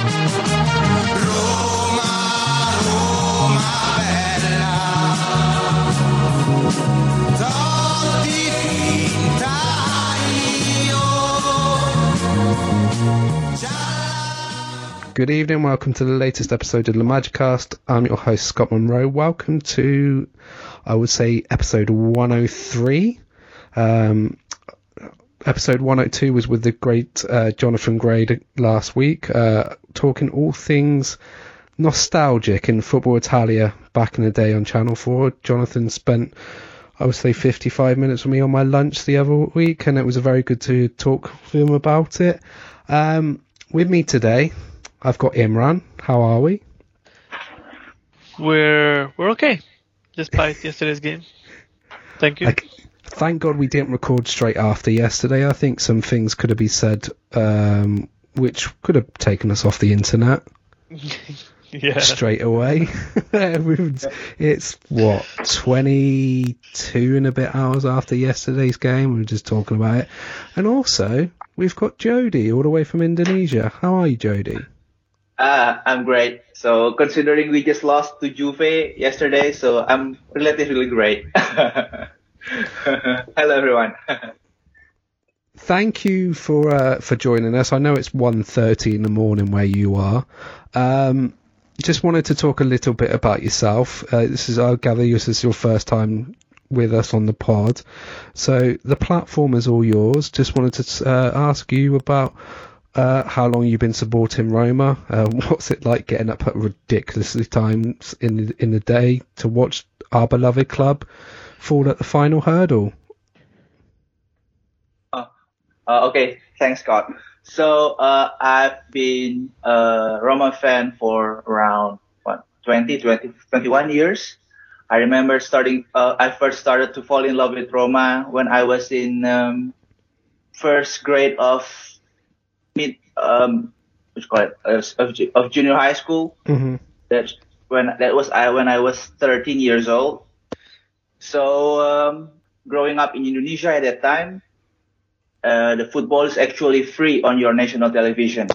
Good evening, welcome to the latest episode of the Magicast. I'm your host, Scot Munroe. Welcome to, I would say, episode 103. Um, episode 102 was with the great uh, Jonathan Gray last week, uh, talking all things nostalgic in Football Italia back in the day on Channel 4. Jonathan spent, I would say, 55 minutes with me on my lunch the other week, and it was very good to talk with him about it. Um, with me today, I've got Imran. How are we? We're we're okay, despite yesterday's game. Thank you. Like, thank God we didn't record straight after yesterday. I think some things could have been said um, which could have taken us off the internet yeah. straight away. it's what twenty-two and a bit hours after yesterday's game. We are just talking about it, and also we've got Jody all the way from Indonesia. How are you, Jody? Ah, I'm great. So considering we just lost to Juve yesterday, so I'm relatively great. Hello, everyone. Thank you for uh, for joining us. I know it's 1.30 in the morning where you are. Um, just wanted to talk a little bit about yourself. Uh, this is, I gather, this is your first time with us on the pod, so the platform is all yours. Just wanted to uh, ask you about uh, how long you've been supporting Roma? Uh, what's it like getting up at ridiculously times in in the day to watch our beloved club fall at the final hurdle? Uh, uh okay, thanks, Scot. So uh, I've been a Roma fan for around what 20, 20 21 years. I remember starting. Uh, I first started to fall in love with Roma when I was in um, first grade of mid um what's called it of, of junior high school. Mm-hmm. That's when that was I when I was 13 years old. So um, growing up in Indonesia at that time, uh, the football is actually free on your national television.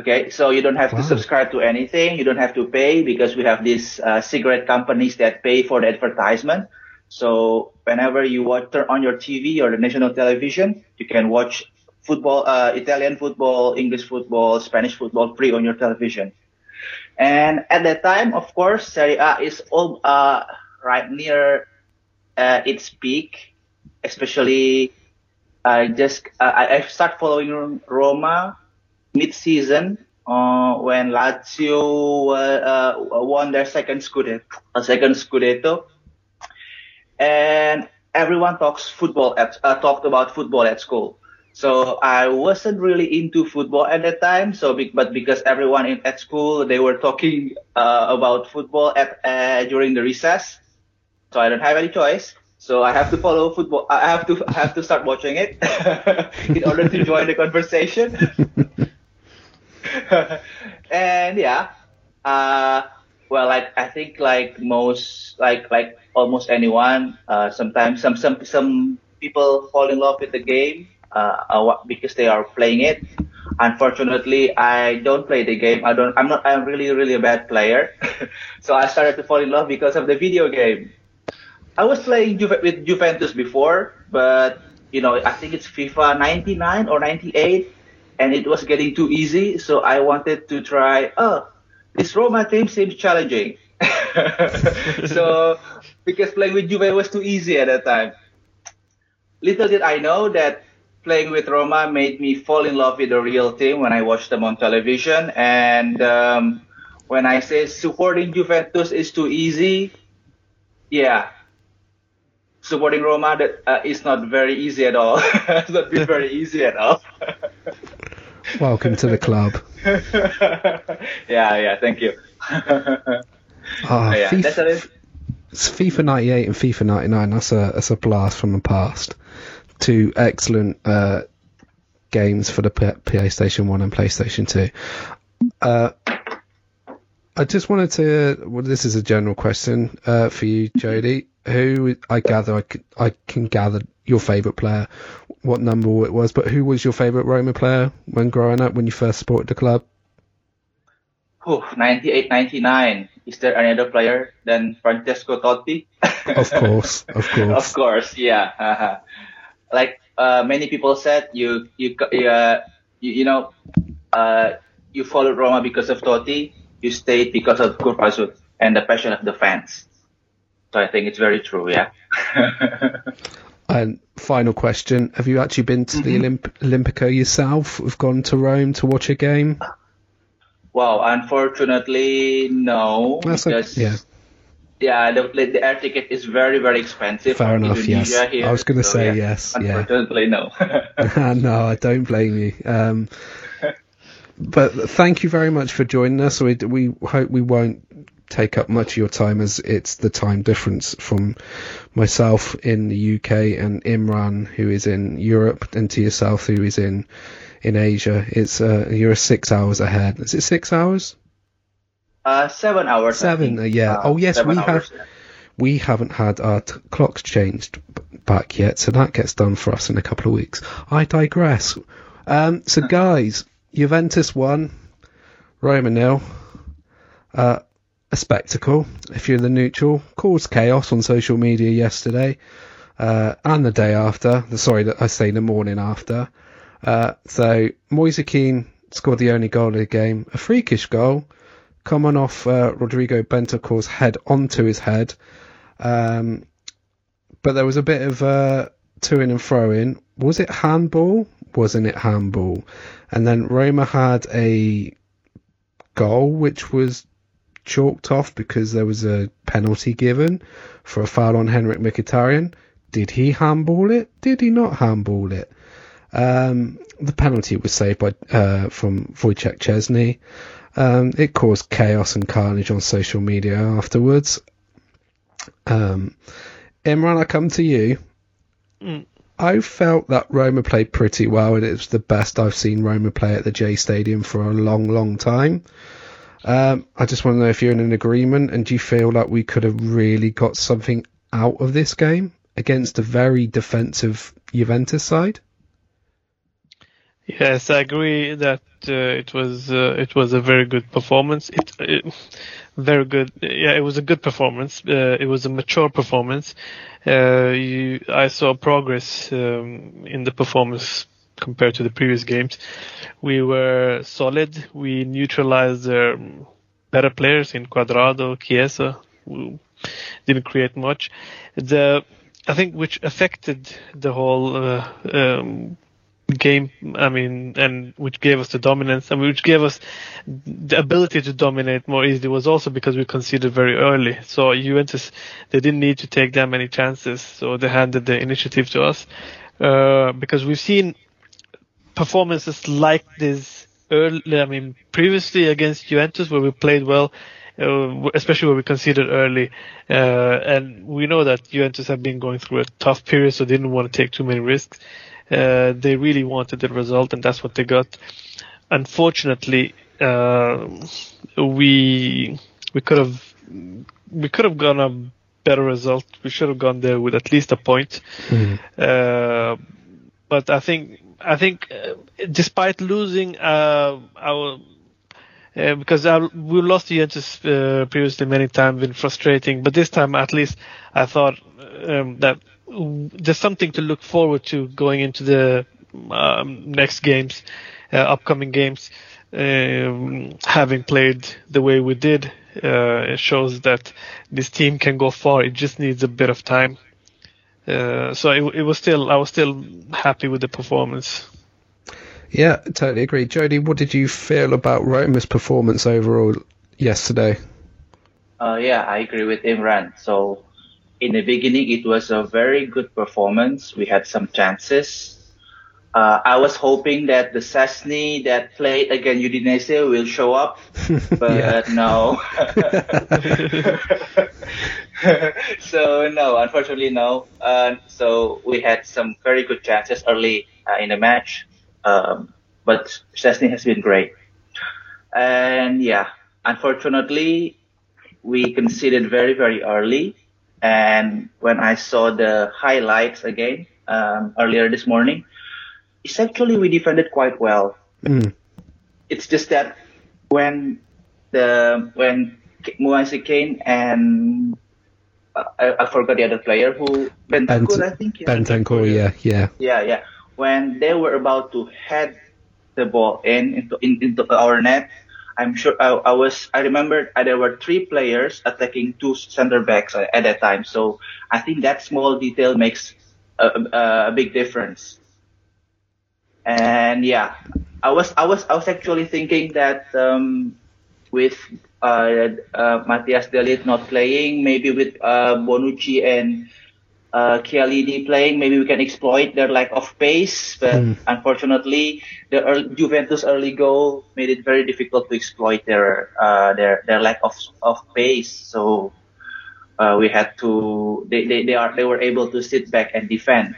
Okay, so you don't have wow. to subscribe to anything. You don't have to pay because we have these uh, cigarette companies that pay for the advertisement. So whenever you watch turn on your TV or the national television, you can watch football, uh, Italian football, English football, Spanish football free on your television. And at that time, of course, Serie A is all, uh, right near, uh, its peak, especially, I just, uh, I, I start following Roma mid-season, uh, when Lazio, uh, won their second Scudetto, a second Scudetto. And everyone talks football at, uh, talked about football at school. So I wasn't really into football at that time. So, but because everyone in, at school, they were talking uh, about football at, uh, during the recess. So I don't have any choice. So I have to follow football. I have to I have to start watching it in order to join the conversation. and yeah, uh, well, like I think like most like like almost anyone, uh, sometimes some some some people fall in love with the game uh, because they are playing it. Unfortunately, I don't play the game. I don't. I'm not. I'm really, really a bad player. so I started to fall in love because of the video game. I was playing with Juventus before, but you know, I think it's FIFA 99 or 98, and it was getting too easy. So I wanted to try. Oh, this Roma team seems challenging. so because playing with Juve was too easy at that time. Little did I know that playing with Roma made me fall in love with the real team when I watched them on television. And um, when I say supporting Juventus is too easy, yeah, supporting Roma that uh, is not very easy at all. it's not been very easy at all. Welcome to the club. yeah, yeah, thank you. Ah, yeah, FIFA, FIFA 98 and FIFA 99. That's a that's a blast from the past two excellent uh, games for the P- PlayStation 1 and PlayStation 2. Uh, I just wanted to. Well, this is a general question uh, for you, Jody. Who I gather I can, I can gather your favourite player. what number it was, but who was your favourite Roma player when growing up when you first supported the club? Oh, 98, 99. Is there another player than Francesco Totti? of course, of course. of course, yeah. Uh-huh. Like uh, many people said, you you uh, you, you know uh, you followed Roma because of Totti. You stayed because of Zoet and the passion of the fans. So I think it's very true, yeah. and final question: Have you actually been to mm-hmm. the Olymp- Olimpico yourself? Have gone to Rome to watch a game? Well, unfortunately, no. That's because, yeah. Yeah, the, the air ticket is very, very expensive. Fair enough, yes. Here, I was going to so, say yeah, yes. Unfortunately, yeah. no. no, I don't blame you. Um, but thank you very much for joining us. We, we hope we won't take up much of your time as it's the time difference from myself in the UK and Imran who is in Europe and to yourself who is in in Asia. It's uh, you're six hours ahead. Is it six hours? Uh, seven hours. Seven. Uh, yeah. Uh, oh yes, we hours, have. Yeah. We haven't had our t- clocks changed back yet, so that gets done for us in a couple of weeks. I digress. Um, so guys, Juventus won, Roma nil. Uh, a spectacle, if you're the neutral, caused chaos on social media yesterday uh, and the day after. Sorry, I say the morning after. Uh, so Moise Kean scored the only goal of the game, a freakish goal, coming off uh, Rodrigo Bentancur's head onto his head. Um, but there was a bit of uh, to in and fro in. Was it handball? Wasn't it handball? And then Roma had a goal which was chalked off because there was a penalty given for a foul on Henrik Mkhitaryan. Did he handball it? Did he not handball it? Um, the penalty was saved by uh, from Wojciech Szczesny. Um, it caused chaos and carnage on social media afterwards. Um, Imran, I come to you. Mm. I felt that Roma played pretty well, and it was the best I've seen Roma play at the J Stadium for a long, long time. Um, I just want to know if you're in an agreement, and do you feel like we could have really got something out of this game against a very defensive Juventus side? Yes, I agree that uh, it was uh, it was a very good performance. It, it, very good. Yeah, it was a good performance. Uh, it was a mature performance. Uh, you, I saw progress um, in the performance compared to the previous games. We were solid. We neutralized their better players in Cuadrado, Chiesa, who didn't create much. The I think which affected the whole uh, um, game, I mean, and which gave us the dominance, and which gave us the ability to dominate more easily was also because we conceded very early. So Juventus, they didn't need to take that many chances, so they handed the initiative to us. Uh, because we've seen performances like this early, I mean, previously against Juventus where we played well, uh, especially where we conceded early. Uh, and we know that Juventus have been going through a tough period, so they didn't want to take too many risks. Uh, they really wanted the result, and that's what they got. Unfortunately, uh, we we could have we could have gone a better result. We should have gone there with at least a point. Mm. Uh, but I think I think uh, despite losing uh, our uh, because I, we lost Juventus uh, previously many times, been frustrating. But this time, at least, I thought um, that there's something to look forward to going into the um, next games, uh, upcoming games. Um, having played the way we did, uh, it shows that this team can go far. It just needs a bit of time. Uh, so it, it, was still, I was still happy with the performance. Yeah, totally agree. Jody, what did you feel about Roma's performance overall yesterday? Uh, yeah, I agree with Imran. So in the beginning, it was a very good performance. We had some chances. Uh, I was hoping that the Szczesny that played against Udinese will show up, but no. so no, unfortunately no. Uh, so we had some very good chances early uh, in the match, um, but Szczesny has been great. And yeah, unfortunately, we conceded very very early and when I saw the highlights again, um, earlier this morning. It's actually we defended quite well. Mm. It's just that when the when Moise Kean and uh, I, I forgot the other player who Bentancur, I think. yeah. Bentancur, yeah, yeah. Yeah, yeah. When they were about to head the ball in into, in, into our net, I'm sure I, I was. I remember uh, there were three players attacking two center backs at, at that time. So I think that small detail makes a, a, a big difference. And yeah, I was I was I was actually thinking that um, with uh, uh, Matthias De Ligt not playing, maybe with uh, Bonucci and uh, Chiellini playing, maybe we can exploit their lack of pace. But Hmm. unfortunately, the early, Juventus early goal made it very difficult to exploit their uh, their their lack of of pace. So uh, we had to they, they, they are they were able to sit back and defend.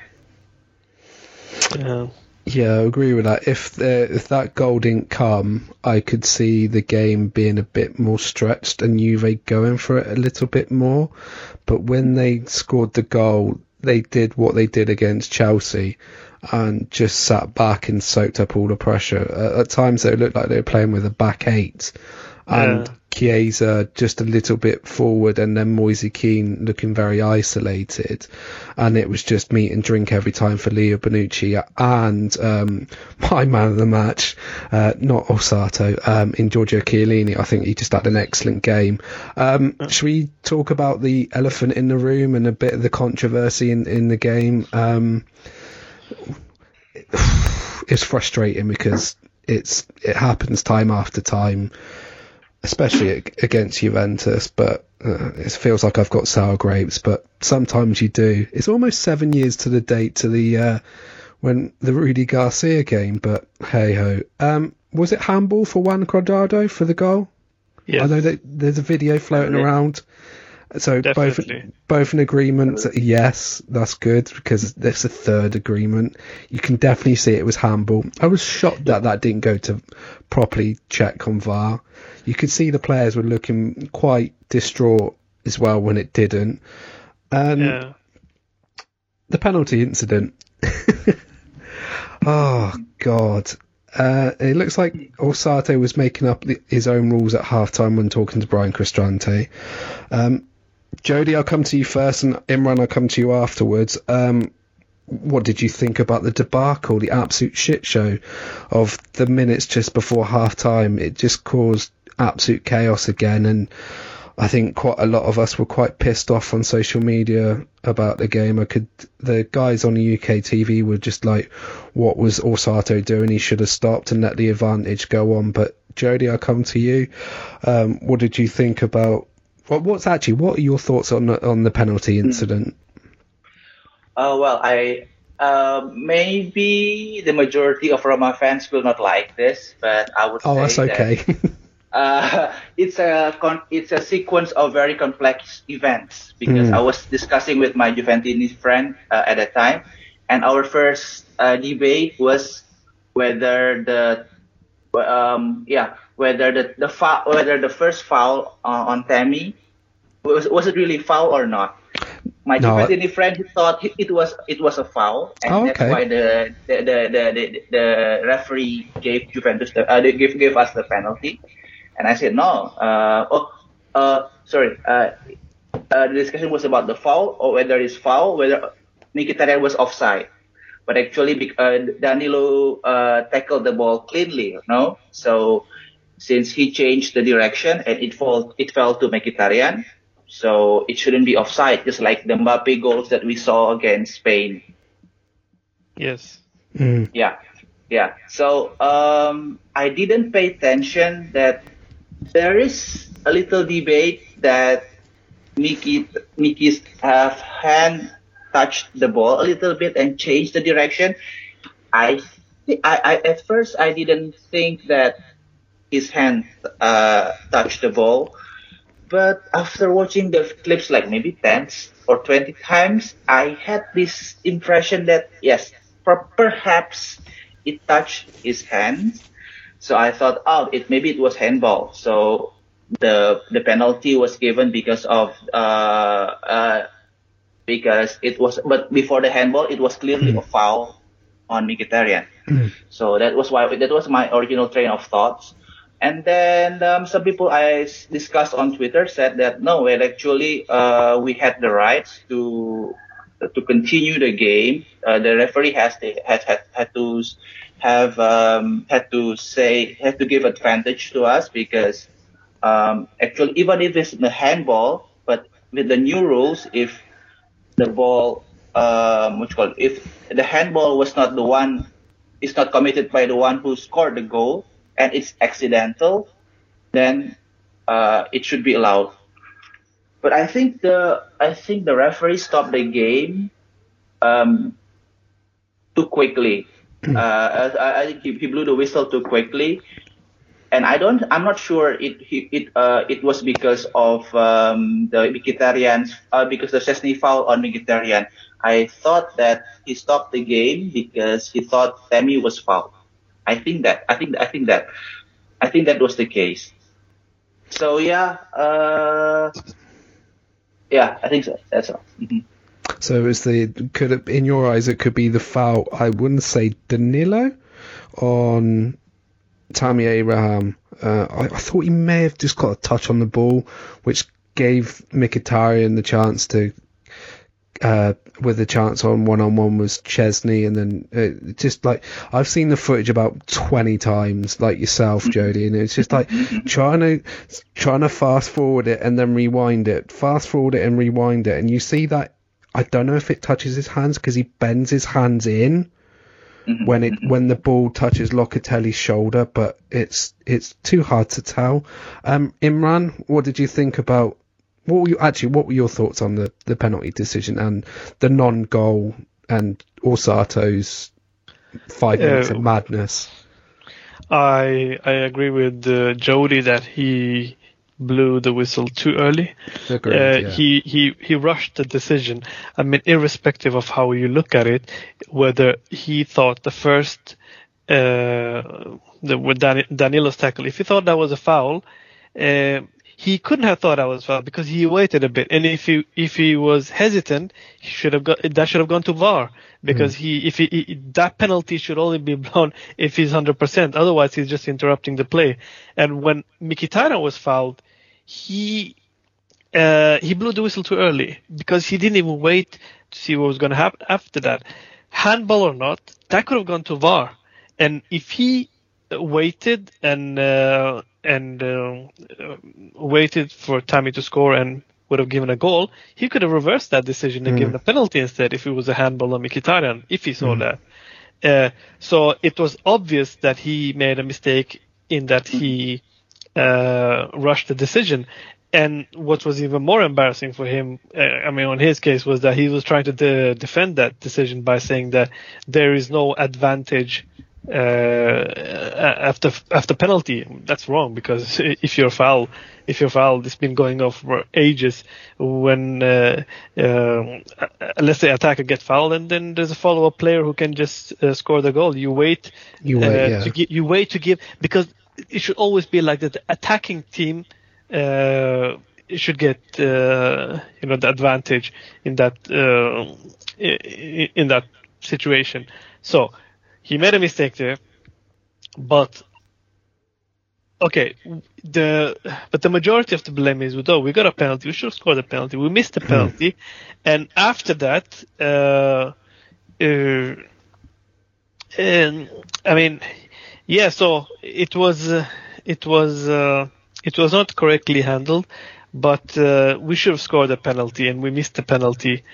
Yeah. Yeah, I agree with that. If the, if that goal didn't come, I could see the game being a bit more stretched and Juve going for it a little bit more. But when they scored the goal, they did what they did against Chelsea and just sat back and soaked up all the pressure. Uh, at times, it looked like they were playing with a back eight. And Yeah. Chiesa just a little bit forward, and then Moise Kean looking very isolated, and it was just meat and drink every time for Leo Bonucci and um, my man of the match, uh, not Orsato, um, in Giorgio Chiellini. I think he just had an excellent game. Um, should we talk about the elephant in the room and a bit of the controversy in in the game? Um, it's frustrating because it's it happens time after time especially against Juventus, but uh, it feels like I've got sour grapes. But sometimes you do. It's almost seven years to the date to the uh, when the Rudy Garcia game. But hey ho, um, was it handball for Juan Cuadrado for the goal? Yes. I know that there's a video floating Yeah. around. So both Definitely. both an agreement. Yes, that's good because there's a third agreement. You can definitely see it was handball. I was shocked that that didn't go to properly check on VAR. You could see the players were looking quite distraught as well when it didn't. Um, Yeah. the penalty incident. oh God. Uh, it looks like Orsato was making up the, his own rules at halftime when talking to Bryan Cristante. Um, Jody, I'll come to you first, and Imran, I'll come to you afterwards. Um, what did you think about the debacle, the absolute shit show of the minutes just before half time? It just caused absolute chaos again, and I think quite a lot of us were quite pissed off on social media about the game. I could, the guys on the UK TV were just like, "What was Orsato doing? He should have stopped and let the advantage go on." But Jody, I'll come to you. Um, what did you think about? What, what's actually? What are your thoughts on the, on the penalty incident? Uh, well, I uh, maybe the majority of Roma fans will not like this, but I would Oh, say that's that, okay. uh, it's a con- it's a sequence of very complex events because Mm. I was discussing with my Juventini friend uh, at that time, and our first uh, debate was whether the um, yeah whether the the foul, whether the first foul uh, on Tammy was was it really foul or not. My No, I- Juventini friend he thought it it was it was a foul, and Oh, that's why the the, the, the, the the referee gave Juventus the uh, gave gave us the penalty. And I said, no. Uh, oh, uh, sorry. Uh, uh, the discussion was about the foul or whether it's foul, whether Mkhitaryan was offside. But actually, uh, Danilo uh, tackled the ball cleanly, no? So since he changed the direction and it fall, it fell to Mkhitaryan, so it shouldn't be offside, just like the Mbappe goals that we saw against Spain. Yes. Mm. Yeah, yeah. So um, I didn't pay attention that there is a little debate that Mickey Mickey's uh, hand touched the ball a little bit and changed the direction. I, thi- I, I at first I didn't think that his hand uh, touched the ball, but after watching the clips like maybe 10 or 20 times, I had this impression that yes, per- perhaps it touched his hand. So I thought, oh, it maybe it was handball. So the the penalty was given because of uh, uh, because it was, but before the handball, it was clearly a foul on Mkhitaryan. so that was why that was my original train of thoughts. And then um, some people I discussed on Twitter said that no, well, actually uh, we had the rights to to continue the game. Uh, the referee has to, had, had had to have um, had to say had to give advantage to us because um, actually even if it's the handball, but with the new rules, if the ball um, what you call it, if the handball was not the one is not committed by the one who scored the goal and it's accidental, then uh, it should be allowed. But I think the I think the referee stopped the game um, too quickly. Uh, I, I think he, he blew the whistle too quickly, and I don't. I'm not sure it he, it uh, it was because of um, the Mkhitaryan's uh, because the Szczesny foul on Mkhitaryan. I thought that he stopped the game because he thought Tammy was fouled. I think that. I think. I think that. I think that was the case. So yeah. Uh, yeah, I think so. That's all. Mhm. So is the could it, in your eyes it could be the foul? I wouldn't say Danilo on Tammy Abraham. Uh, I, I thought he may have just got a touch on the ball, which gave Mkhitaryan the chance to. Uh, with the chance on one on one was Szczesny, and then uh, just like I've seen the footage about twenty times, like yourself, Jody, and it's just like trying to trying to fast forward it and then rewind it, fast forward it and rewind it, and you see that I don't know if it touches his hands because he bends his hands in when it when the ball touches Locatelli's shoulder, but it's it's too hard to tell. Um, Imran, what did you think about? What were you actually? What were your thoughts on the, the penalty decision and the non-goal and Orsato's five minutes Uh, of madness? I I agree with uh, Jody that he blew the whistle too early. Agreed, Uh, yeah. He he he rushed the decision. I mean, irrespective of how you look at it, whether he thought the first uh, the with Dan, Danilo's tackle, if he thought that was a foul, uh, he couldn't have thought that was foul because he waited a bit. And if he if he was hesitant, he should have got that should have gone to VAR because he if he, he that penalty should only be blown if he's hundred percent. Otherwise, he's just interrupting the play. And when Mkhitaryan was fouled, he uh, he blew the whistle too early because he didn't even wait to see what was going to happen after that. Handball or not, that could have gone to VAR. And if he waited and uh, and uh, waited for Tammy to score and would have given a goal, he could have reversed that decision and given a penalty instead if it was a handball on Mkhitaryan, if he saw that. Uh, so it was obvious that he made a mistake in that he uh, rushed the decision. And what was even more embarrassing for him, uh, I mean, on his case, was that he was trying to de- defend that decision by saying that there is no advantage uh, after after penalty. That's wrong because if you're foul, if you're foul, it's been going on for ages. When uh, uh, let's say attacker get fouled, and then there's a follow-up player who can just uh, score the goal. You wait, You wait, uh, yeah. you wait to give because it should always be like that. The attacking team uh, should get uh, you know the advantage in that uh, in that situation. So he made a mistake there, but okay, the but the majority of the blame is with oh we got a penalty, we should have scored a penalty, we missed the penalty, and after that, uh, uh, and I mean, yeah, so it was uh, it was uh, it was not correctly handled, but uh, we should have scored a penalty and we missed the penalty.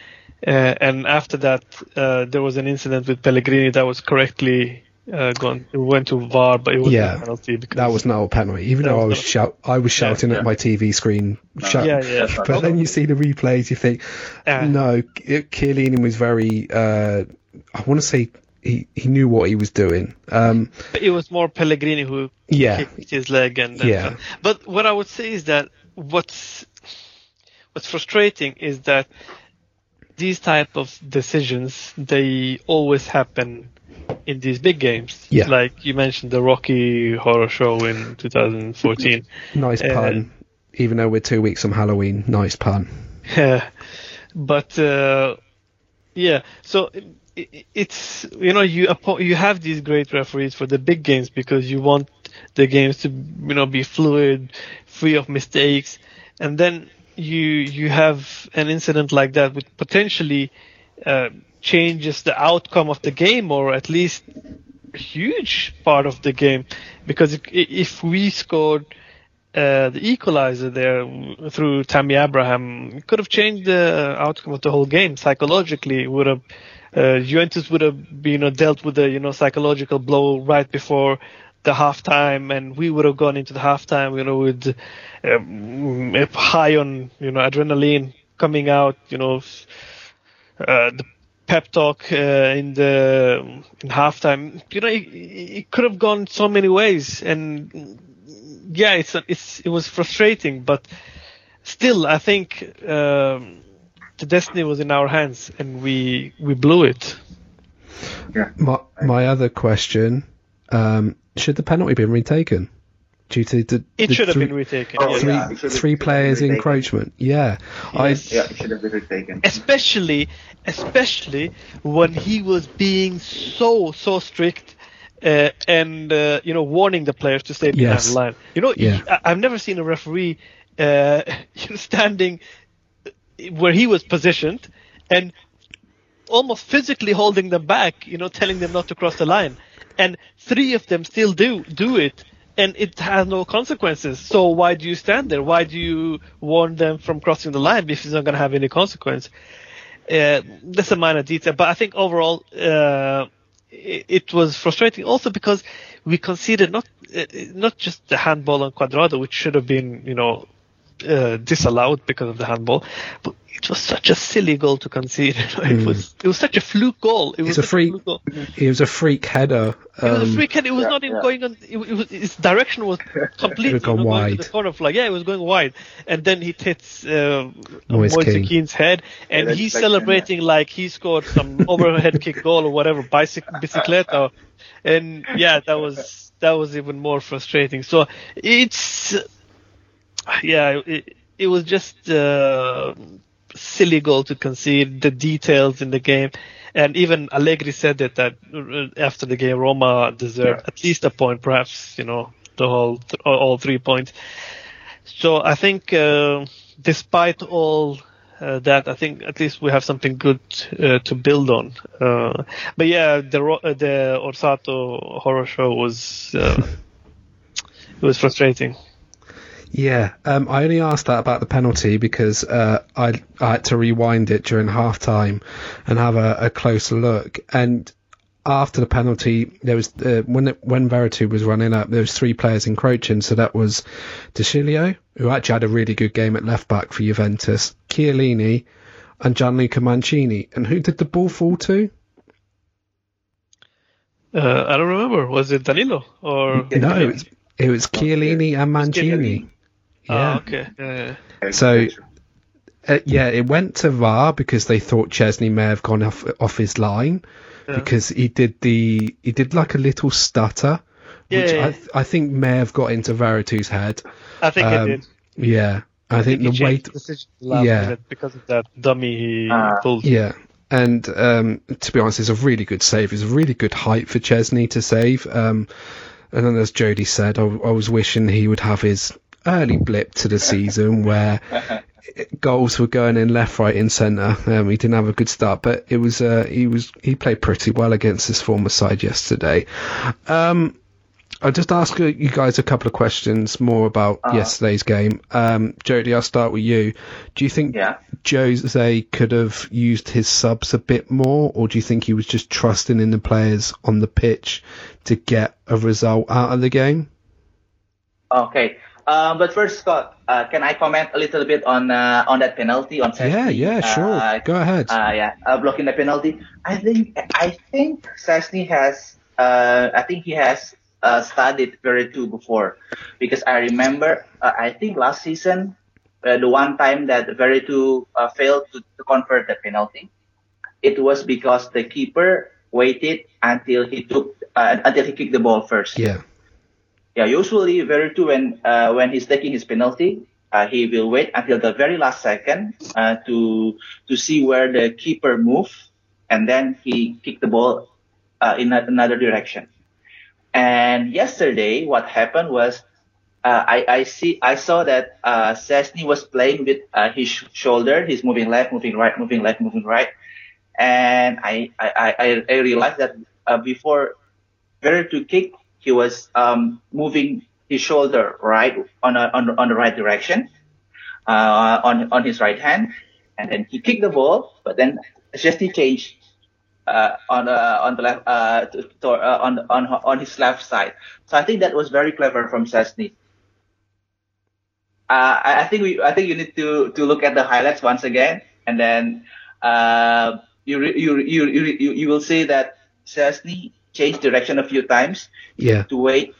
Uh, and after that, uh, there was an incident with Pellegrini that was correctly uh, gone. It went to VAR, but it was Yeah, a penalty because That was not a penalty, even That though I was was not- shout, I was shouting yeah. at my TV screen. shout- yeah, yeah. But then you see the replays, you think, Uh, no, Chiellini was very. Uh, I want to say he, he knew what he was doing. Um, But it was more Pellegrini who Yeah. kicked his leg and then Yeah. But what I would say is that what's what's frustrating is that these type of decisions they always happen in these big games. Yeah. Like you mentioned the Rocky Horror Show in 2014. nice Uh, pun. Even though we're two weeks from Halloween, nice pun. Uh, but uh, yeah, so it, it's you know you you have these great referees for the big games because you want the games to you know be fluid, free of mistakes, and then you you have an incident like that which potentially uh, changes the outcome of the game or at least a huge part of the game because if, we scored uh, the equalizer there through Tammy Abraham, it could have changed the outcome of the whole game psychologically. Would have uh, Juventus would have you know dealt with a you know psychological blow right before the halftime, and we would have gone into the halftime, you know, with um, high on you know adrenaline coming out, you know, uh, the pep talk uh, in the in halftime. You know, it, it, could have gone so many ways, and yeah, it's it's it was frustrating, but still, I think um, the destiny was in our hands, and we we blew it. Yeah. My my other question: um, Should the penalty been retaken? Due to the, it the should three, have been retaken. Oh, three, yeah, three players encroachment. Yeah, yes. I, yeah, it should have been retaken. Especially, especially when he was being so so strict uh, and uh, you know warning the players to stay behind yes. the line. You know, yeah. I, have never seen a referee uh, standing where he was positioned and almost physically holding them back. You know, telling them not to cross the line, and three of them still do do it. And it has no consequences. So why do you stand there? Why do you warn them from crossing the line if it's not going to have any consequence? Uh, that's a minor detail, but I think overall, uh, it was frustrating also because we considered not not just the handball on Cuadrado, which should have been you know uh, disallowed because of the handball, but it was such a silly goal to concede. It mm. was it was such a fluke goal. It was a freak. A it was a freak header. Um, it was a freak header. It was yeah, not even yeah. going on. It, it, was its direction was completely going wide. to the corner flag. Yeah, it was going wide, and then he hits uh, Moise, Moise Kean. Kean's head, and yeah, he's celebrating like he scored some overhead kick goal or whatever, bicycle bicicleta, and yeah, that was that was even more frustrating. So it's yeah, it, it was just. Uh, silly goal to concede, the details in the game. And even Allegri said it that uh, after the game, Roma deserved yeah. at least a point, perhaps, you know, the whole, all three points. So I think, uh, despite all uh, that, I think at least we have something good uh, to build on. Uh, but yeah, the uh, the Orsato horror show was it was frustrating. Yeah, um, I only asked that about the penalty because uh, I, I had to rewind it during half time and have a, a closer look. And after the penalty, there was uh, when it, when Veretout was running up, there was three players encroaching. So that was De Sciglio, who actually had a really good game at left back for Juventus, Chiellini, and Gianluca Mancini. And who did the ball fall to? Uh, I don't remember. Was it Danilo or no? It was, it was Chiellini and Mancini. Yeah. Oh, okay. Yeah, yeah. So, uh, yeah, it went to VAR because they thought Szczesny may have gone off off his line yeah. because he did the he did like a little stutter, yeah, which yeah. I I think may have got into Veretout's head. I think um, it did. Yeah, I, I think, think the weight. yeah, because of that dummy he uh, pulled. Yeah. And um, to be honest, it's a really good save. It's a really good height for Szczesny to save. Um, and then, as Jody said, I, I was wishing he would have his early blip to the season where goals were going in left, right, and centre. Um, he didn't have a good start, but it was uh, he was he played pretty well against his former side yesterday. Um, I'll just ask you guys a couple of questions more about uh, yesterday's game. Um, Jody, I'll start with you. Do you think yeah. Jose could have used his subs a bit more, or do you think he was just trusting in the players on the pitch to get a result out of the game? Okay. Uh, but first, Scot, uh, can I comment a little bit on uh, on that penalty on Szczesny? Yeah, yeah, sure. Uh, Go ahead. Uh, yeah, blocking the penalty. I think I think Szczesny has I think he has studied Veretout before because I remember I think last season the one time that Veretout failed to, to convert the penalty, it was because the keeper waited until he took until he kicked the ball first. Yeah yeah, usually Veretout when uh, when he's taking his penalty, uh, he will wait until the very last second uh, to to see where the keeper move, and then he kick the ball uh, in another direction. And yesterday, what happened was uh, I, I see I saw that uh, was playing with uh, his shoulder. He's moving left, moving right, moving left, moving right, and I I, I, I realized that uh, before Werner to kick, he was um, moving his shoulder right on a, on, on the right direction, uh, on on his right hand, and then he kicked the ball, but then Szczesny changed uh, on uh, on the left uh, to, to, uh, on on on his left side. So I think that was very clever from Szczesny. Uh, I, I think we I think you need to to look at the highlights once again, and then uh, you, re, you you you you will see that Szczesny changed direction a few times. Yeah. To wait.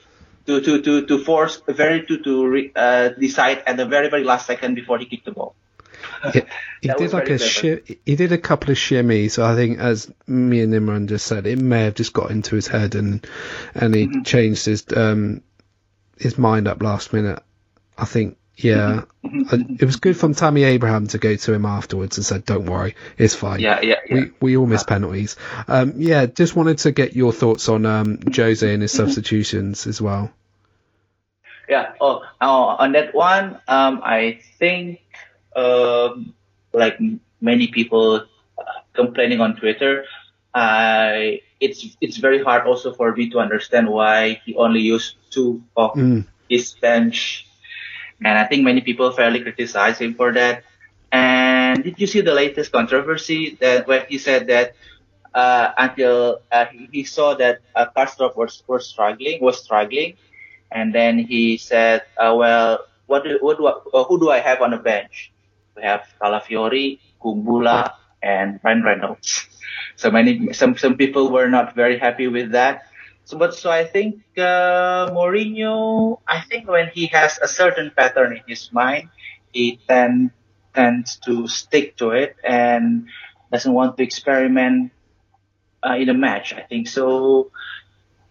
To, to, to, to force very to to re, uh, decide at the very very last second before he kicked the ball. Yeah, he did like a clever. shi- he did a couple of shimmies. I think, as me and Imran just said, it may have just got into his head and and he Mm-hmm. changed his um his mind up last minute. I think, yeah. It was good from Tammy Abraham to go to him afterwards and said, "Don't worry, it's fine." Yeah, yeah, yeah. We we all miss penalties. Um, yeah, just wanted to get your thoughts on um Jose and his Mm-hmm. substitutions as well. Yeah. Oh, oh, on that one, um, I think, um, like many people uh, complaining on Twitter, I it's it's very hard also for me to understand why he only used two of Mm. his bench, and I think many people fairly criticize him for that. And did you see the latest controversy that when he said that uh, until uh, he, he saw that uh, Karsdorp was, was struggling, was struggling, and then he said, uh, "Well, what do, what do I, uh, who do I have on the bench? We have Calafiori, Kumbula, and Ryan Reynolds." So many, some some people were not very happy with that. So, but so I think uh, Mourinho, I think when he has a certain pattern in his mind, he tend, tends to stick to it and doesn't want to experiment uh, in a match. I think so.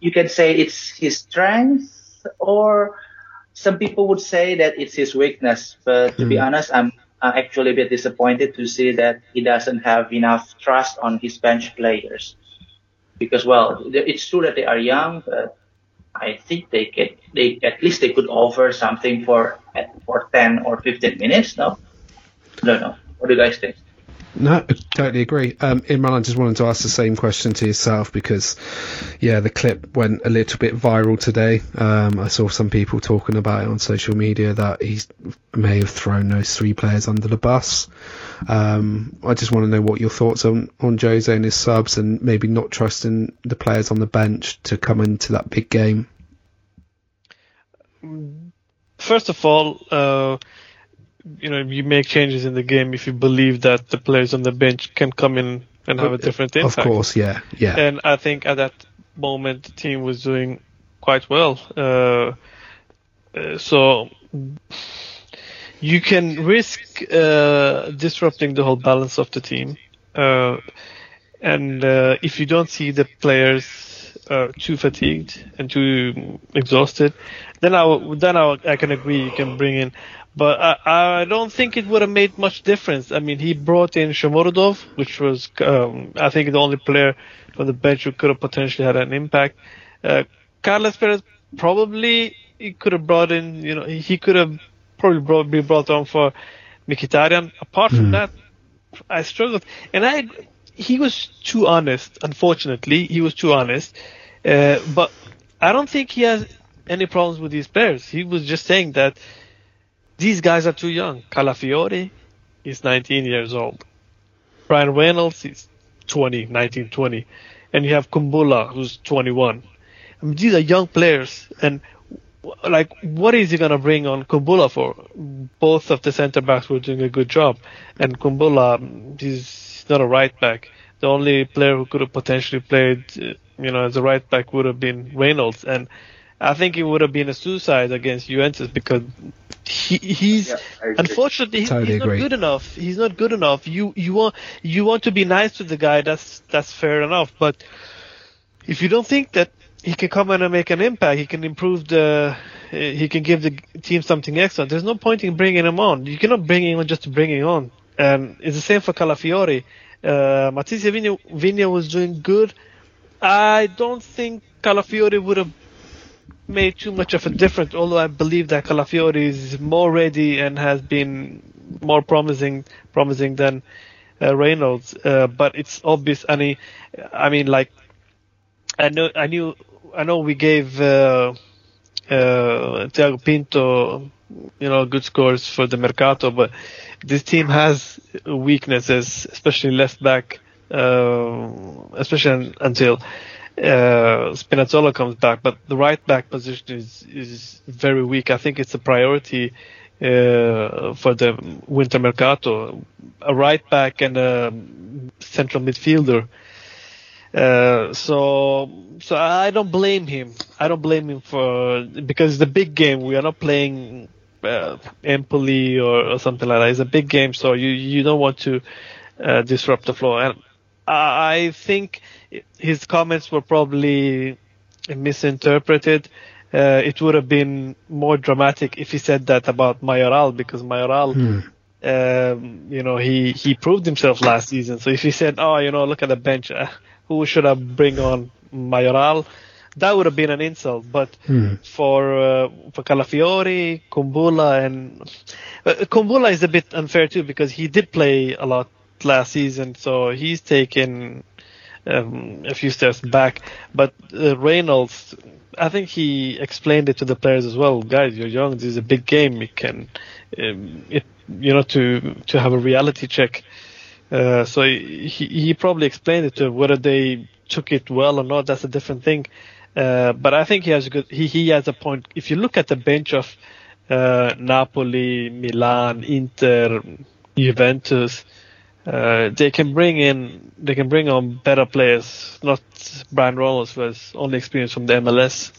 You can say it's his strength, or some people would say that it's his weakness. But to be honest, I'm uh, actually a bit disappointed to see that he doesn't have enough trust on his bench players. Because well, it's true that they are young, but I think they could, they at least they could offer something for for 10 or 15 minutes. No, don't know. What do you guys think? No, I totally agree. Um, Imran, I just wanted to ask the same question to yourself because, yeah, the clip went a little bit viral today. Um, I saw some people talking about it on social media that he may have thrown those three players under the bus. Um, I just want to know what your thoughts on on Jose and his subs, and maybe not trusting the players on the bench to come into that big game. First of all, uh, you know, you make changes in the game if you believe that the players on the bench can come in and have a different impact. Of course, yeah, yeah, And I think at that moment the team was doing quite well. Uh, uh, so you can risk uh, disrupting the whole balance of the team. Uh, and uh, if you don't see the players uh, too fatigued and too exhausted, then I w- then I, w- I can agree you can bring in. But I, I don't think it would have made much difference. I mean, he brought in Shomurodov, which was um, I think the only player from the bench who could have potentially had an impact. Uh, Carlos Perez probably he could have brought in, you know, he, could have probably brought, be brought on for Mkhitaryan. Apart from that, I struggled, and I he was too honest. Unfortunately, he was too honest. Uh, but I don't think he has any problems with these players. He was just saying that these guys are too young. Calafiori is 19 years old. Bryan Reynolds is 20, 19, 20. And you have Kumbula, who's 21. I mean, these are young players. And, like, what is he going to bring on Kumbula for? Both of the center backs were doing a good job. And Kumbula, he's not a right back. The only player who could have potentially played, uh, you know, as a right back would have been Reynolds. And I think it would have been a suicide against Juventus because he, he's Yeah, unfortunately he- Totally he's not agree. good enough. He's not good enough. You you want you want to be nice to the guy. That's that's fair enough. But if you don't think that he can come in and make an impact, he can improve the he can give the team something extra. There's no point in bringing him on. You cannot bring him on just to bring him on. And it's the same for Calafiori. Uh, Matías Viña, Vigna was doing good. I don't think Calafiori would have made too much of a difference, although I believe that Calafiori is more ready and has been more promising promising than uh, Reynolds. Uh, but it's obvious. I mean, I mean, like I know, I knew, I know we gave uh, uh, Tiago Pinto, you know, good scores for the Mercato, but this team has weaknesses, especially left back, uh, especially until uh, Spinazzola comes back. But the right back position is is very weak. I think it's a priority uh, for the winter mercato. A right back and a central midfielder. Uh, so, so I don't blame him. I don't blame him for because the big game. We are not playing uh, Empoli or, or something like that. It's a big game, so you you don't want to uh, disrupt the flow. And I think his comments were probably misinterpreted. Uh, it would have been more dramatic if he said that about Mayoral because Mayoral, hmm. um, you know, he he proved himself last season. So if he said, "Oh, you know, look at the bench," uh, who should I bring on Mayoral? That would have been an insult. But hmm. for uh, for Calafiori, Kumbula, and uh, Kumbula is a bit unfair too because he did play a lot last season, so he's taken um, a few steps back. But uh, Reynolds, I think he explained it to the players as well. Guys, you're young. This is a big game. You can, um, it, you know, to to have a reality check. Uh, so he, he probably explained it to. Whether they took it well or not, that's a different thing. Uh, but I think he has a good, he, he has a point. If you look at the bench of, uh, Napoli, Milan, Inter, Juventus, uh, they can bring in, they can bring on better players, not Bryan Reynolds, who has only experience from the MLS.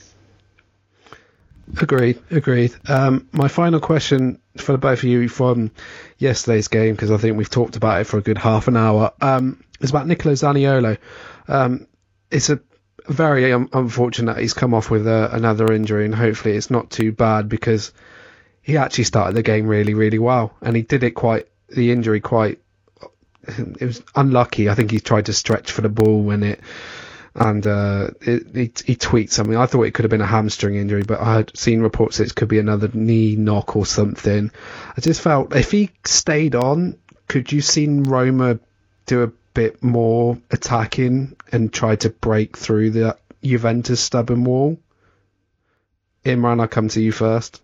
Agreed, agreed. Um, my final question for the both of you from yesterday's game, because I think we've talked about it for a good half an hour, um, is about Nicolo Zaniolo. Um, it's a very um, unfortunate he's come off with uh, another injury, and hopefully it's not too bad because he actually started the game really, really well, and he did it quite the injury quite. It was unlucky. I think he tried to stretch for the ball when it and uh, it, it, he tweets something. I thought it could have been a hamstring injury, but I had seen reports it could be another knee knock or something. I just felt if he stayed on, could you seen Roma do a bit more attacking and try to break through the Juventus stubborn wall? Imran, I come to you first.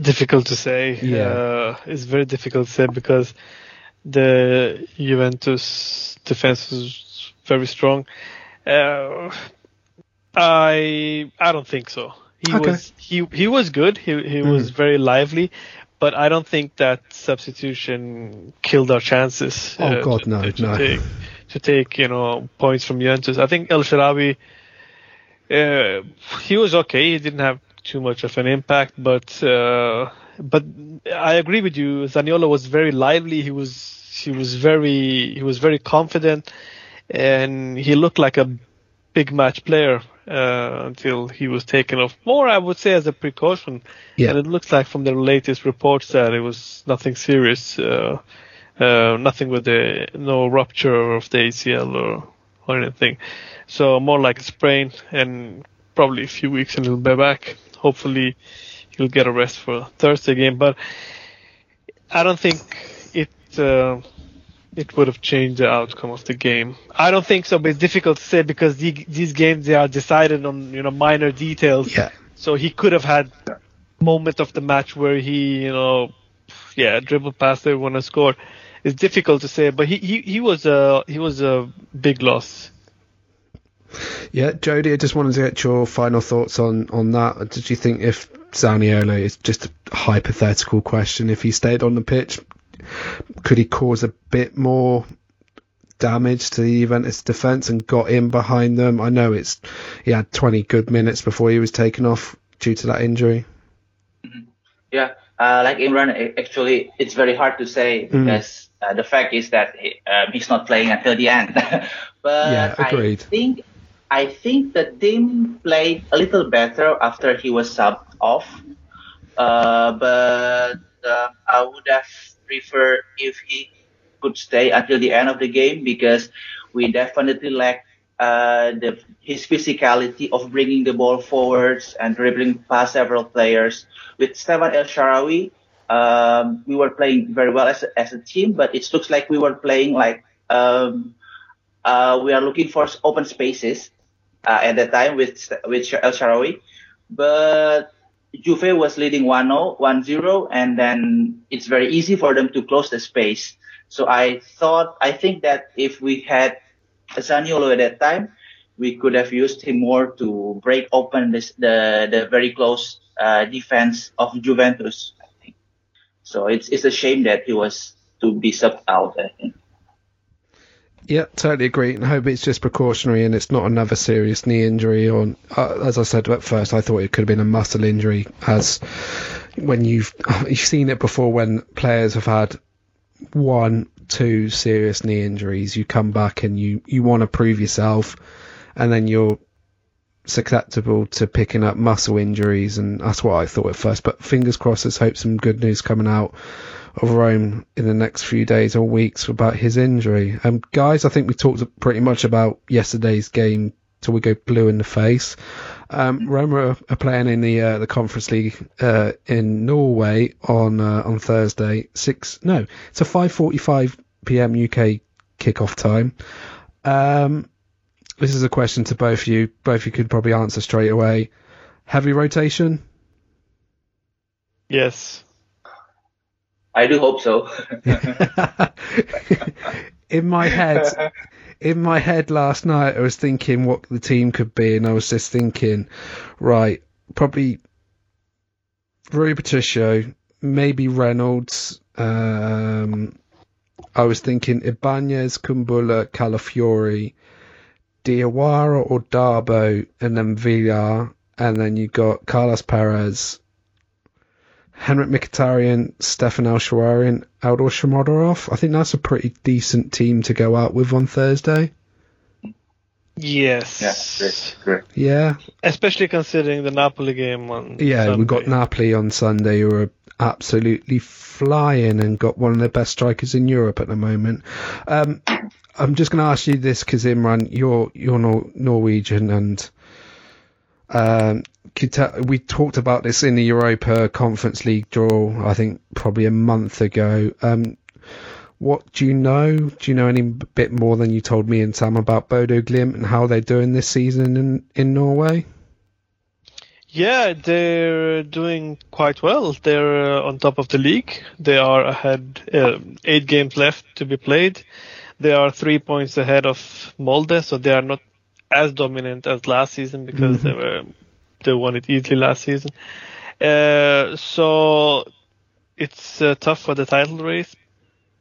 Difficult to say. Yeah, uh, it's very difficult to say because the Juventus defense was very strong. Uh, I I don't think so. He okay. was he he was good. He he mm. was very lively, but I don't think that substitution killed our chances. Oh uh, God, to, no, to no. Take, to take you know points from Juventus. I think El Shaarawy, uh, he was okay. He didn't have too much of an impact, but uh, but I agree with you. Zaniolo was very lively. He was he was very he was very confident and he looked like a big match player uh, until he was taken off. More, I would say, as a precaution. Yeah. And it looks like from the latest reports that it was nothing serious, uh, uh, nothing with the no rupture of the ACL or or anything. So more like a sprain, and probably a few weeks and he'll be back. Hopefully, he'll get a rest for Thursday game. But I don't think it uh, it would have changed the outcome of the game. I don't think so, but it's difficult to say because the, these games they are decided on you know minor details. Yeah. So he could have had moment of the match where he you know yeah dribbled past everyone and scored. It's difficult to say, but he he, he was a he was a big loss. Yeah, Jody, I just wanted to get your final thoughts on on that. Did you think if Zaniolo is just a hypothetical question, if he stayed on the pitch, could he cause a bit more damage to the Juventus defence and got in behind them? I know it's he had 20 good minutes before he was taken off due to that injury. Mm-hmm. Yeah, uh, like Imran, actually, it's very hard to say mm. because uh, the fact is that he, um, he's not playing until the end. but yeah, I think I think the team played a little better after he was subbed off. Uh, but uh, I would have preferred if he could stay until the end of the game because we definitely lack uh, the, his physicality of bringing the ball forwards and dribbling past several players. With Stefan El Shaarawy, um, we were playing very well as a, as a team, but it looks like we were playing like um, uh, we are looking for open spaces uh, at that time with with El Shaarawy. but Juve was leading 1-0, 1-0, and then it's very easy for them to close the space. So I thought, I think that if we had Zaniolo at that time, we could have used him more to break open this, the the very close uh, defense of Juventus. I think. So it's it's a shame that he was to be subbed out. I think. Yeah, totally agree. And hope it's just precautionary and it's not another serious knee injury. Or, uh, as I said at first, I thought it could have been a muscle injury. As when you've you've seen it before, when players have had one, two serious knee injuries, you come back and you you want to prove yourself, and then you're susceptible to picking up muscle injuries, and that's what I thought at first. But fingers crossed, let's hope some good news coming out of Rome in the next few days or weeks about his injury. Um, guys, I think we talked pretty much about yesterday's game till we go blue in the face. Um, Roma are playing in the uh, the Conference League uh, in Norway on uh, on Thursday. Six no, it's a 5:45 p.m. UK kickoff time. Um, this is a question to both of you. Both of you could probably answer straight away. Heavy rotation? Yes. I do hope so. in my head, in my head last night, I was thinking what the team could be, and I was just thinking, right, probably Rui Patricio, maybe Reynolds. Um, I was thinking Ibanez, Kumbula, Calafiori, Diawara or Darboe, and then Villar, and then you got Carlos Perez, Henrikh Mkhitaryan, Stefan El Shaarawy, and Eldor I think that's a pretty decent team to go out with on Thursday. Yes. Yeah, great, great. Yeah. Especially considering the Napoli game on. Yeah, Sunday. we got Napoli on Sunday, who are absolutely flying and got one of the best strikers in Europe at the moment. Um, I'm just going to ask you this because Imran, you're you're Nor- Norwegian and um, we talked about this in the Europa Conference League draw. I think probably a month ago. Um, what do you know? Do you know any bit more than you told me and Sam about Bodo Glimt and how they're doing this season in in Norway? Yeah, they're doing quite well. They're uh, on top of the league. They are ahead, uh, eight games left to be played. They are three points ahead of Molde, so they are not as dominant as last season because mm-hmm. they were they won it easily last season. Uh, so it's uh, tough for the title race.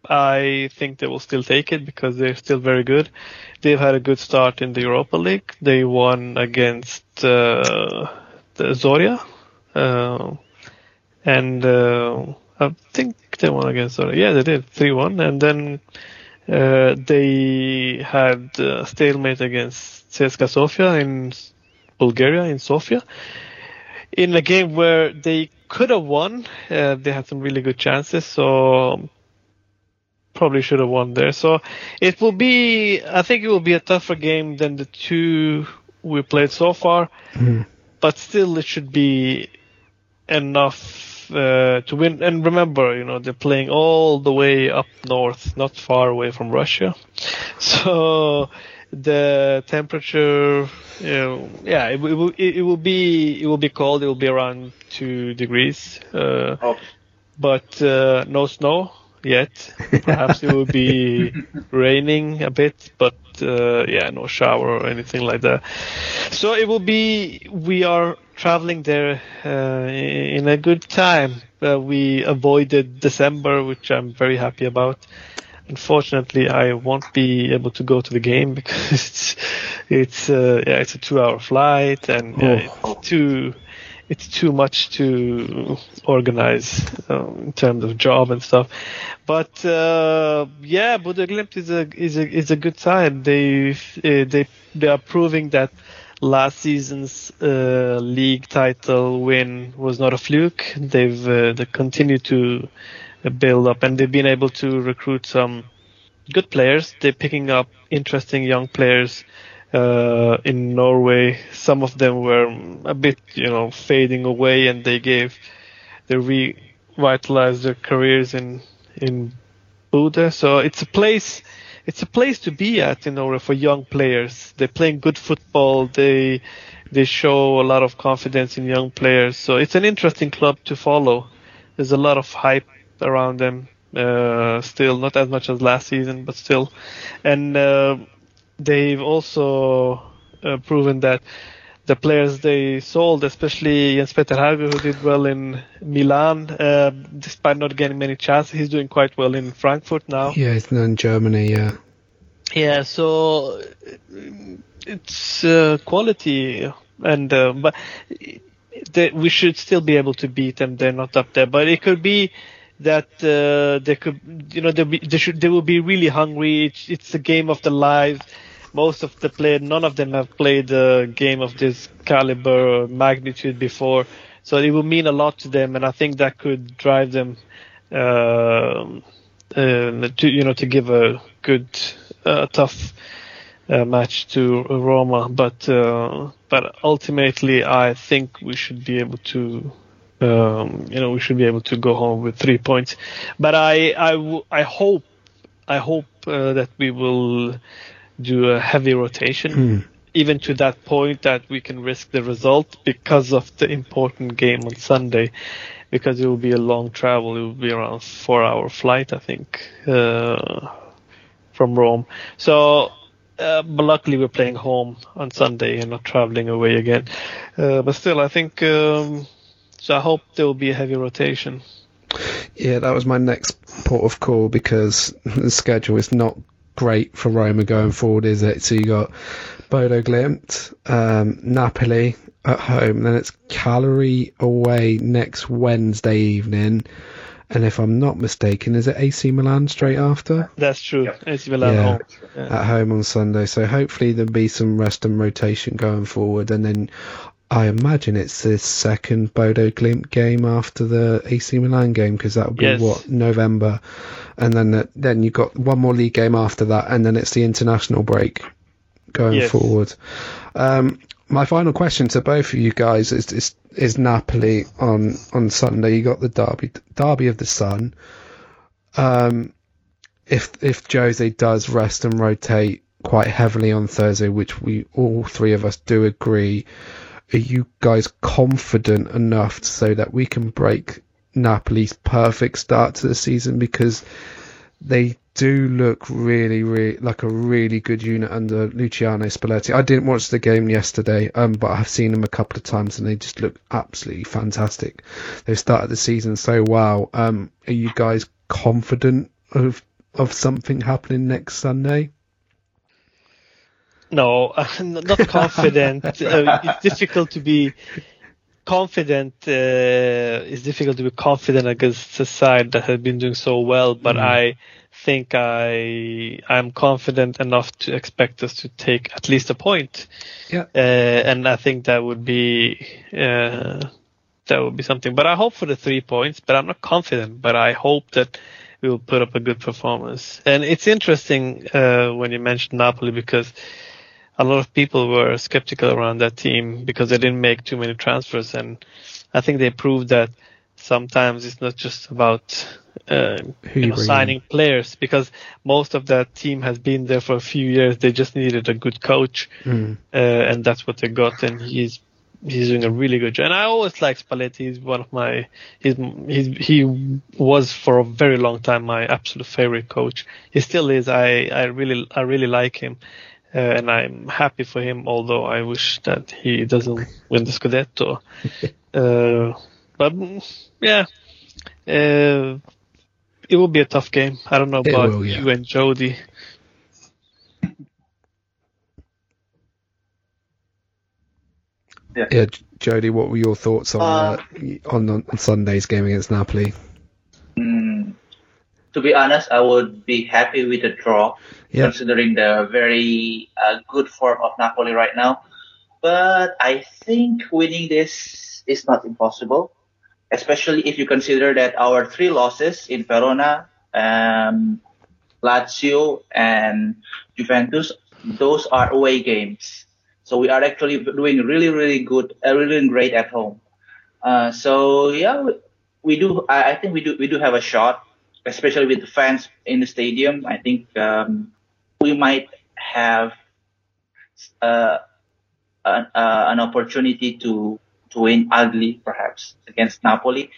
I think they will still take it because they're still very good. They've had a good start in the Europa League. They won against uh, the Zorya, uh, and uh, I think they won against Zorya. Yeah, they did three one, and then uh, they had a stalemate against CSKA Sofia in Bulgaria in Sofia in a game where they could have won. Uh, they had some really good chances, so probably should have won there. So it will be, I think it will be a tougher game than the two we played so far, mm. but still it should be enough uh, to win. And remember, you know, they're playing all the way up north, not far away from Russia. So the temperature, you know, yeah, it, it, will it, will be it will be cold. It will be around two degrees, uh, oh. but uh, no snow yet. Perhaps it will be raining a bit, but uh, yeah, no shower or anything like that. So it will be. We are traveling there uh, in a good time. Uh, we avoided December, which I'm very happy about unfortunately, I won't be able to go to the game because it's it's uh, yeah it's a two hour flight and uh, it's too it's too much to organize um, in terms of job and stuff. But uh, yeah, Glimt is a is a is a good side. They uh, they they are proving that last season's uh, league title win was not a fluke. They've uh, they continue to build up, and they've been able to recruit some good players. They're picking up interesting young players uh, in Norway. Some of them were a bit, you know, fading away, and they gave they revitalized their careers in in Bodo. So it's a place. It's a place to be at in Norway for young players. They're playing good football. They they show a lot of confidence in young players. So it's an interesting club to follow. There's a lot of hype around them. Uh, still not as much as last season, but still, and uh, they've also uh, proven that the players they sold, especially Jens Hauge, who did well in Milan, uh, despite not getting many chances, he's doing quite well in Frankfurt now. Yeah, he's in Germany. Yeah. Yeah, so it's uh, quality, and uh, but they, we should still be able to beat them. They're not up there, but it could be that uh, they could, you know, they, be, they should, they will be really hungry. It's, it's the game of the lives. Most of the players, none of them have played a game of this caliber or magnitude before, so it will mean a lot to them, and I think that could drive them uh, to, you know, to give a good, uh, tough uh, match to Roma. But uh, but ultimately, I think we should be able to um, you know, we should be able to go home with three points. But I, I, w- I hope, I hope uh, that we will do a heavy rotation, Hmm. even to that point that we can risk the result because of the important game on Sunday. Because it will be a long travel, it will be around four hour flight, I think, uh, from Rome. So, uh, but luckily we're playing home on Sunday and not traveling away again. Uh, but still, I think. Um, so I hope there will be a heavy rotation. Yeah, that was my next port of call because the schedule is not great for Roma going forward, is it? So you got Bodo Glimt, um, Napoli at home, then it's Cagliari away next Wednesday evening, and if I'm not mistaken, is it AC Milan straight after? That's true. Yep. AC Milan Yeah. home. Yeah. at home on Sunday. So hopefully there'll be some rest and rotation going forward. And then I imagine it's the second Bodo Glimt game after the AC Milan game because that would be Yes. what November, and then the, then you've got one more league game after that, and then it's the international break going Yes. forward. Um, my final question to both of you guys is is, is Napoli on on Sunday. You got the derby derby of the Sun. Um, if if Jose does rest and rotate quite heavily on Thursday, which we all three of us do agree, are you guys confident enough so that we can break Napoli's perfect start to the season because they do look really, really like a really good unit under Luciano Spalletti. I didn't watch the game yesterday, um, but I've seen them a couple of times and they just look absolutely fantastic. They've started the season so well. Um, are you guys confident of of something happening next Sunday? No, I'm not confident. uh, it's difficult to be confident. Uh, it's difficult to be confident against a side that has been doing so well. But Mm. I think I I'm confident enough to expect us to take at least a point. Yeah. Uh, and I think that would be uh, that would be something. But I hope for the three points. But I'm not confident. But I hope that we will put up a good performance. And it's interesting uh, when you mentioned Napoli because a lot of people were skeptical around that team because they didn't make too many transfers, and I think they proved that sometimes it's not just about uh, Who you know, signing players because most of that team has been there for a few years. They just needed a good coach, Mm. uh, and that's what they got. And he's he's doing a really good job. And I always like Spalletti. He's one of my he's, he's he was for a very long time my absolute favorite coach. He still is. I I really I really like him. Uh, and I'm happy for him, although I wish that he doesn't win the Scudetto. uh, but mm, yeah, uh, it will be a tough game. I don't know It about will, yeah. you and Jody. yeah. Yeah, Jody, what were your thoughts on uh, on, on Sunday's game against Napoli? To be honest, I would be happy with a draw, yeah. considering the very uh, good form of Napoli right now. But I think winning this is not impossible, especially if you consider that our three losses in Verona, um, Lazio, and Juventus, those are away games. So we are actually doing really, really good, uh, really great at home. Uh, so yeah, we, we do. I, I, think we do. We do have a shot, especially with the fans in the stadium. I think um, we might have uh, an, uh, an opportunity to to win ugly, perhaps against Napoli.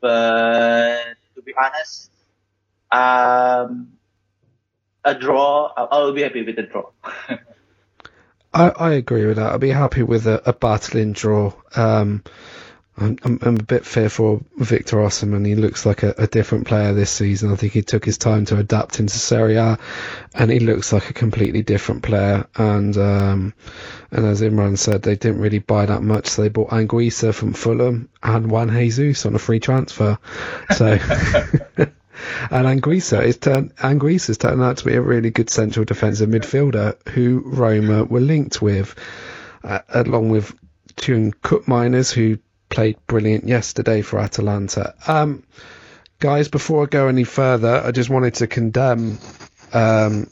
But to be honest, um, a draw. I will be happy with a draw. I, I agree with that. I'll be happy with a, a battling draw. Um, I'm, I'm, I'm, a bit fearful of Victor Osimhen. He looks like a, a, different player this season. I think he took his time to adapt into Serie A, and he looks like a completely different player. And um, and as Imran said, they didn't really buy that much, so they bought Anguissa from Fulham and Juan Jesus on a free transfer. So. And Anguissa is turned Anguissa has turned out to be a really good central defensive midfielder who Roma were linked with, uh, along with Teun Koopmeiners, who played brilliant yesterday for Atalanta. Um, guys, before I go any further, I just wanted to condemn um,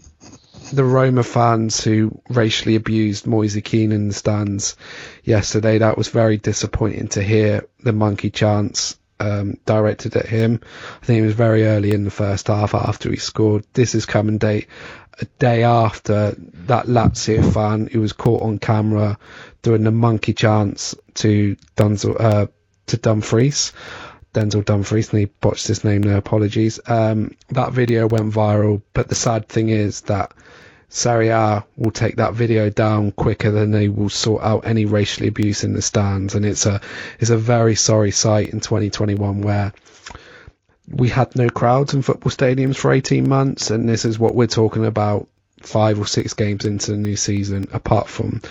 the Roma fans who racially abused Moise Kean in the stands yesterday. That was very disappointing to hear the monkey chants um, directed at him. I think it was very early in the first half after he scored. This is coming day a day after that Lazio fan who was caught on camera doing the monkey chants to Dunzel, uh, to Dumfries. Denzel Dumfries, and he botched his name no apologies. Um, that video went viral, but the sad thing is that Serie A will take that video down quicker than they will sort out any racial abuse in the stands, and it's a it's a very sorry sight in 2021 where we had no crowds in football stadiums for 18 months, and this is what we're talking about five or six games into the new season, apart from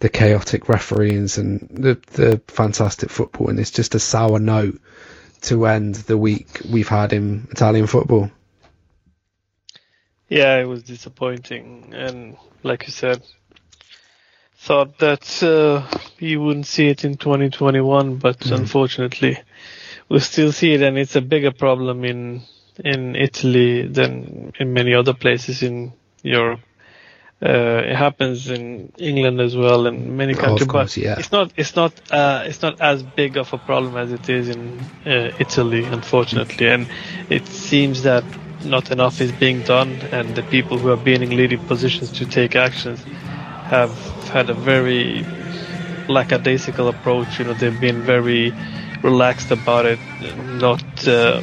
the chaotic referees and the the fantastic football, and it's just a sour note to end the week we've had in Italian football. Yeah, it was disappointing, and like you said, thought that uh, you wouldn't see it in 2021, but mm. unfortunately, we still see it, and it's a bigger problem in in Italy than in many other places in Europe. Uh, it happens in England as well, and many countries. Course, but yeah. it's not it's not uh, it's not as big of a problem as it is in uh, Italy, unfortunately. And it seems that not enough is being done, and the people who have been in leading positions to take actions have had a very lackadaisical approach. You know, they've been very relaxed about it, not uh,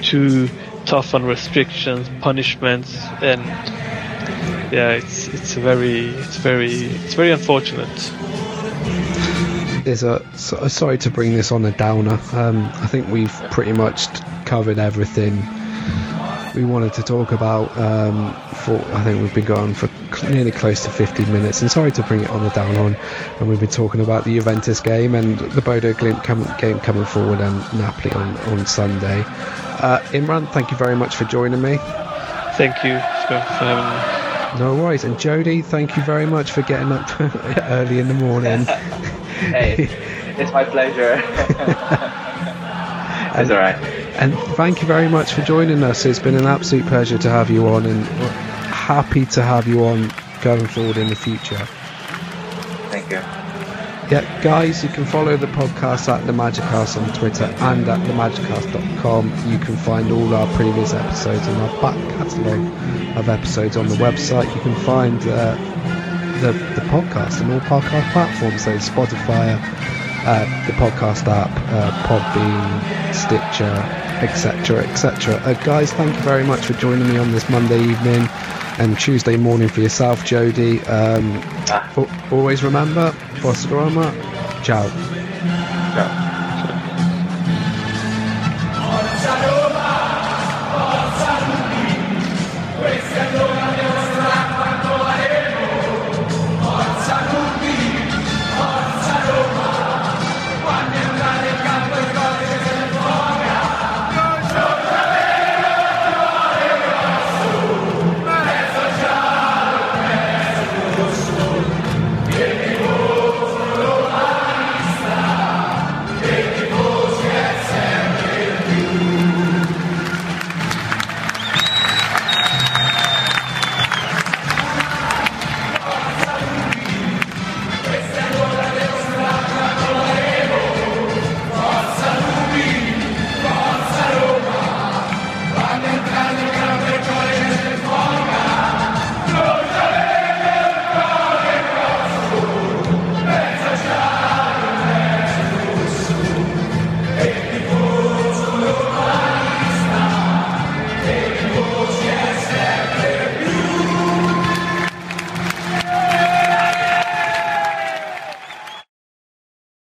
too tough on restrictions, punishments, and yeah, it's it's very it's very it's very unfortunate. There's a so, sorry to bring this on a downer. Um, I think we've pretty much covered everything we wanted to talk about. Um, for I think we've been going for nearly close to 15 minutes, and sorry to bring it on the down on. And we've been talking about the Juventus game and the Bodo Glimt com- game coming forward and Napoli on on Sunday. Uh, Imran, thank you very much for joining me. Thank you for having me. No worries. And Jody, thank you very much for getting up early in the morning. hey, it's my pleasure. it's all right. And thank you very much for joining us. It's been an absolute pleasure to have you on, and happy to have you on going forward in the future. Thank you. Yeah, guys, you can follow the podcast at La Magicast on Twitter and at lamagicast.com. You can find all our previous episodes and our back catalogue of episodes on the website. You can find uh, the, the podcast on all podcast platforms, so Spotify, uh, the podcast app, uh, Podbean, Stitcher, etc., etc. Uh, guys, thank you very much for joining me on this Monday evening and Tuesday morning for yourself, Jody. Um. Always remember, Boss Roma, ciao.